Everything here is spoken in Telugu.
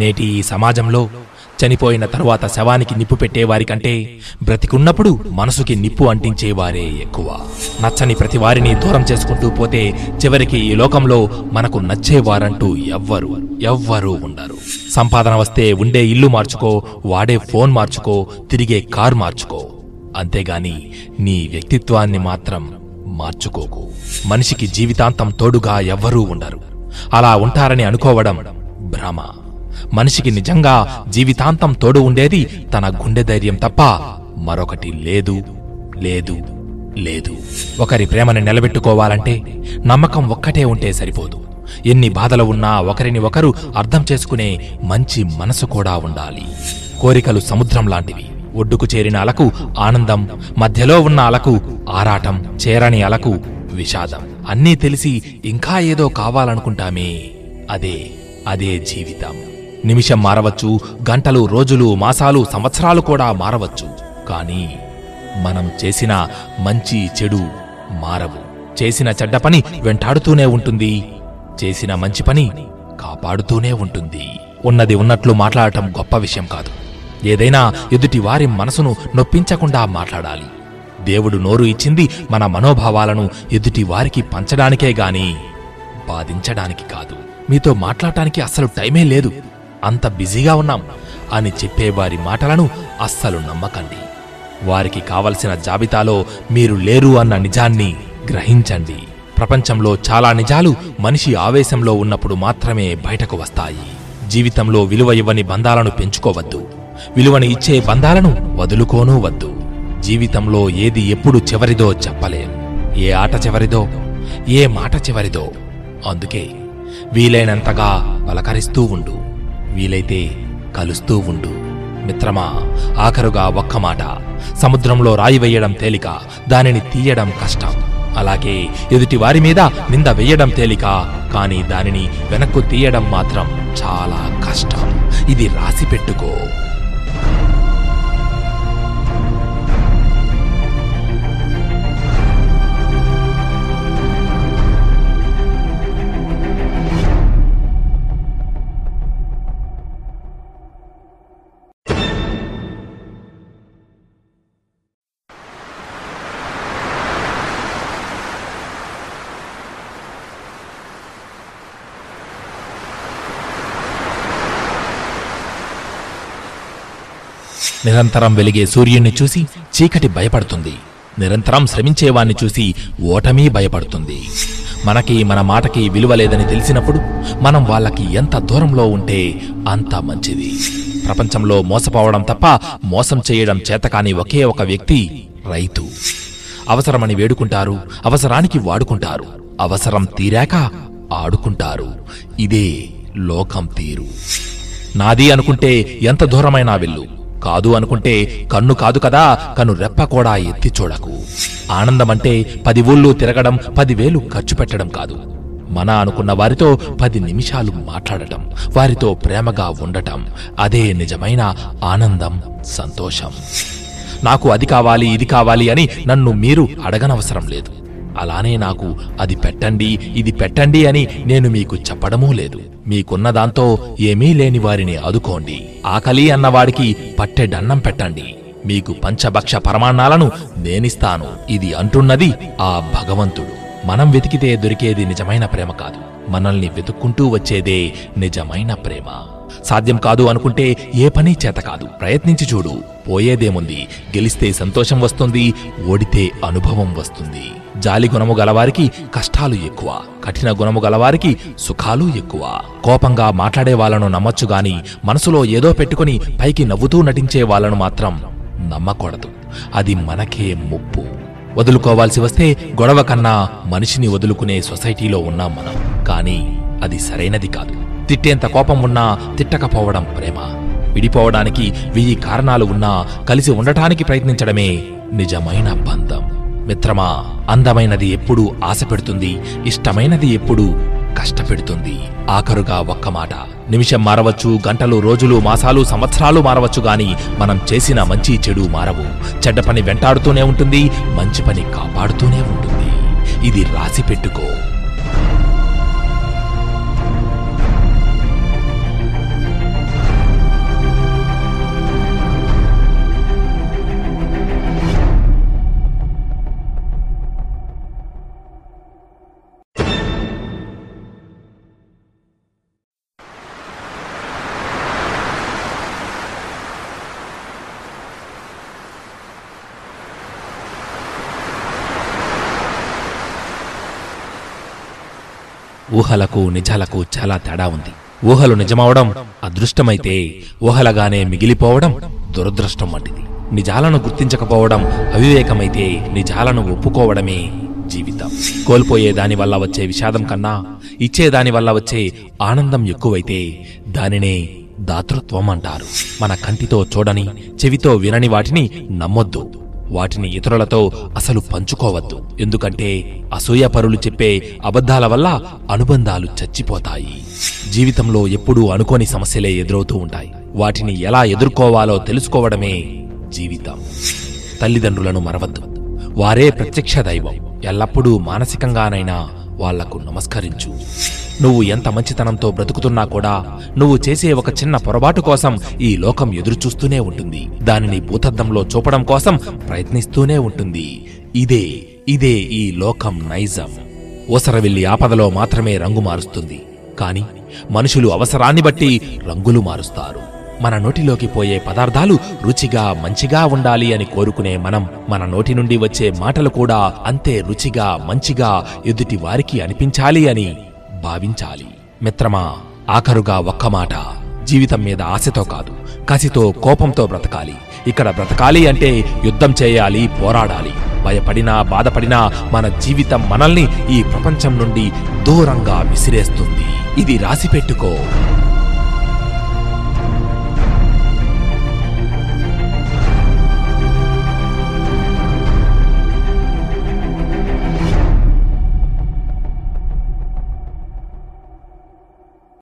నేటి ఈ సమాజంలో చనిపోయిన తరువాత శవానికి నిప్పు పెట్టేవారికంటే బ్రతికున్నప్పుడు మనసుకి నిప్పు అంటించేవారే ఎక్కువ. నచ్చని ప్రతి వారిని దూరం చేసుకుంటూ పోతే చివరికి ఈ లోకంలో మనకు నచ్చేవారంటూ ఎవ్వరు ఎవ్వరూ ఉండరు. సంపాదన వస్తే ఉండే ఇల్లు మార్చుకో వాడే ఫోన్ మార్చుకో తిరిగే కార్ మార్చుకో. అంతేగాని నీ వ్యక్తిత్వాన్ని మాత్రం మార్చుకోకు. మనిషికి జీవితాంతం తోడుగా ఎవ్వరూ ఉండరు. అలా ఉంటారని అనుకోవడం భ్రమ. మనిషికి నిజంగా జీవితాంతం తోడు ఉండేది తన గుండె ధైర్యం తప్ప మరొకటి లేదు లేదు లేదు. ఒకరి ప్రేమని నిలబెట్టుకోవాలంటే నమ్మకం ఒక్కటే ఉంటే సరిపోదు. ఎన్ని బాధలు ఉన్నా ఒకరిని ఒకరు అర్థం చేసుకునే మంచి మనసు కూడా ఉండాలి. కోరికలు సముద్రం లాంటివి. ఒడ్డుకు చేరిన అలకు ఆనందం మధ్యలో ఉన్న అలకు ఆరాటం చేరని అలకు విషాదం. అన్నీ తెలిసి ఇంకా ఏదో కావాలనుకుంటామే. అదే అదే జీవితం. నిమిషం మారవచ్చు గంటలు రోజులు మాసాలు సంవత్సరాలు కూడా మారవచ్చు. కానీ మనం చేసిన మంచి చెడు మారవు. చేసిన చెడ్డ పని వెంటాడుతూనే ఉంటుంది. చేసిన మంచి పని కాపాడుతూనే ఉంటుంది. ఉన్నది ఉన్నట్లు మాట్లాడటం గొప్ప విషయం కాదు. ఏదైనా ఎదుటి వారి మనసును నొప్పించకుండా మాట్లాడాలి. దేవుడు నోరు ఇచ్చింది మన మనోభావాలను ఎదుటి వారికి పంచడానికే గాని బాధించడానికి కాదు. మీతో మాట్లాడటానికి అస్సలు టైమే లేదు. అంత బిజీగా ఉన్నాం అని చెప్పేవారి మాటలను అస్సలు నమ్మకండి. వారికి కావలసిన జాబితాలో మీరు లేరు అన్న నిజాన్ని గ్రహించండి. ప్రపంచంలో చాలా నిజాలు మనిషి ఆవేశంలో ఉన్నప్పుడు మాత్రమే బయటకు వస్తాయి. జీవితంలో విలువ ఇవ్వని బంధాలను పెంచుకోవద్దు. విలువని ఇచ్చే బంధాలను వదులుకోనూ వద్దు జీవితంలో ఏది ఎప్పుడు చివరిదో చెప్పలేం. ఏ ఆట చివరిదో ఏ మాట చివరిదో. అందుకే వీలైనంతగా పలకరిస్తూ ఉండు. వీలైతే కలుస్తూ ఉండు. మిత్రమా ఆఖరుగా ఒక్క మాట. సముద్రంలో రాయి వేయడం తేలిక దానిని తీయడం కష్టం. అలాగే ఎదుటి వారి మీద నింద వేయడం తేలిక కానీ దానిని వెనక్కు తీయడం మాత్రం చాలా కష్టం. ఇది రాసి పెట్టుకో. నిరంతరం వెలిగే సూర్యుణ్ణి చూసి చీకటి భయపడుతుంది. నిరంతరం శ్రమించేవాణ్ణి చూసి ఓటమీ భయపడుతుంది. మనకి మన మాటకి విలువ లేదని తెలిసినప్పుడు మనం వాళ్ళకి ఎంత దూరంలో ఉంటే అంత మంచిది. ప్రపంచంలో మోసపోవడం తప్ప మోసం చేయడం చేతకాని ఒకే ఒక వ్యక్తి రైతు. అవసరమని వేడుకుంటారు అవసరానికి వాడుకుంటారు అవసరం తీరాక ఆడుకుంటారు. ఇదే లోకం తీరు. నాది అనుకుంటే ఎంత దూరమైనా వెళ్ళు. కాదు అనుకుంటే కన్ను కాదు కదా కన్ను రెప్ప కూడా ఎత్తి చూడకు. ఆనందమంటే పది ఊళ్ళు తిరగడం పదివేలు ఖర్చు పెట్టడం కాదు. మన అనుకున్న వారితో పది నిమిషాలు మాట్లాడటం వారితో ప్రేమగా ఉండటం అదే నిజమైన ఆనందం సంతోషం. నాకు అది కావాలి ఇది కావాలి అని నన్ను మీరు అడగనవసరం లేదు. అలానే నాకు అది పెట్టండి ఇది పెట్టండి అని నేను మీకు చెప్పడమూ లేదు. మీకున్న దాంతో ఏమీ లేని వారిని ఆదుకోండి. ఆకలి అన్నవాడికి పట్టెడన్నం పెట్టండి. మీకు పంచభక్ష పరమాన్నాలను నేనిస్తాను. ఇది అంటున్నది ఆ భగవంతుడు. మనం వెతికితే దొరికేది నిజమైన ప్రేమ కాదు. మనల్ని వెతుక్కుంటూ వచ్చేదే నిజమైన ప్రేమ. సాధ్యం కాదు అనుకుంటే ఏ పని చేత కాదు. ప్రయత్నించి చూడు. పోయేదేముంది? గెలిస్తే సంతోషం వస్తుంది ఓడితే అనుభవం వస్తుంది. జాలి గుణము గలవారికి కష్టాలు ఎక్కువ కఠిన గుణము గలవారికి సుఖాలు ఎక్కువ. కోపంగా మాట్లాడే వాళ్ళను నమ్మచ్చు గాని మనసులో ఏదో పెట్టుకుని పైకి నవ్వుతూ నటించే వాళ్ళను మాత్రం నమ్మకూడదు. అది మనకే ముప్పు. వదులుకోవాల్సి వస్తే గొడవ కన్నా మనిషిని వదులుకునే సొసైటీలో ఉన్నాం మనం. కానీ అది సరైనది కాదు. తిట్టేంత కోపం ఉన్నా తిట్టకపోవడం ప్రేమ. విడిపోవడానికి వెయ్యి కారణాలు ఉన్నా కలిసి ఉండటానికి ప్రయత్నించడమే నిజమైన బంధం. మిత్రమా అందమైనది ఎప్పుడూ ఆశ పెడుతుంది ఇష్టమైనది ఎప్పుడూ కష్టపెడుతుంది. ఆఖరుగా ఒక్క మాట నిమిషం మారవచ్చు గంటలు రోజులు మాసాలు సంవత్సరాలు మారవచ్చు గాని మనం చేసిన మంచి చెడు మారవు. చెడ్డ పని వెంటాడుతూనే ఉంటుంది మంచి పని కాపాడుతూనే ఉంటుంది. ఇది రాసి పెట్టుకో. ఊహలకు నిజాలకు చాలా తేడా ఉంది. ఊహలు నిజమవడం అదృష్టమైతే ఊహలగానే మిగిలిపోవడం దురదృష్టం వంటిది. నిజాలను గుర్తించకపోవడం అవివేకమైతే నిజాలను ఒప్పుకోవడమే జీవితం. కోల్పోయే దాని వల్ల వచ్చే విషాదం కన్నా ఇచ్చే దాని వల్ల వచ్చే ఆనందం ఎక్కువైతే దానినే దాతృత్వం అంటారు. మన కంటితో చూడని చెవితో వినని వాటిని నమ్మొద్దు. వాటిని ఇతరులతో అసలు పంచుకోవద్దు. ఎందుకంటే అసూయ పరులు చెప్పే అబద్ధాల వల్ల అనుబంధాలు చచ్చిపోతాయి. జీవితంలో ఎప్పుడూ అనుకోని సమస్యలే ఎదురవుతూ ఉంటాయి. వాటిని ఎలా ఎదుర్కోవాలో తెలుసుకోవడమే జీవితం. తల్లిదండ్రులను మరవద్దు. వారే ప్రత్యక్ష దైవం. ఎల్లప్పుడూ మానసికంగానైనా వాళ్ళకు నమస్కరించు. నువ్వు ఎంత మంచితనంతో బ్రతుకుతున్నా కూడా నువ్వు చేసే ఒక చిన్న పొరపాటు కోసం ఈ లోకం ఎదురుచూస్తూనే ఉంటుంది. దానిని భూతద్దంలో చూపడం కోసం ప్రయత్నిస్తూనే ఉంటుంది. ఇదే ఇదే ఈ లోకం నైజం. ఊసరవెల్లి ఆపదలో మాత్రమే రంగు మారుస్తుంది. కాని మనుషులు అవసరాన్ని బట్టి రంగులు మారుస్తారు. మన నోటిలోకి పోయే పదార్థాలు రుచిగా మంచిగా ఉండాలి అని కోరుకునే మనం మన నోటి నుండి వచ్చే మాటలు కూడా అంతే రుచిగా మంచిగా ఎదుటి వారికి అనిపించాలి అని భావించాలి. మిత్రమా ఆఖరుగా ఒక్క మాట. జీవితం మీద ఆశతో కాదు కసితో కోపంతో బ్రతకాలి. ఇక్కడ బ్రతకాలి అంటే యుద్ధం చేయాలి పోరాడాలి. భయపడినా బాధపడినా మన జీవితం మనల్ని ఈ ప్రపంచం నుండి దూరంగా విసిరేస్తుంది. ఇది రాసిపెట్టుకో.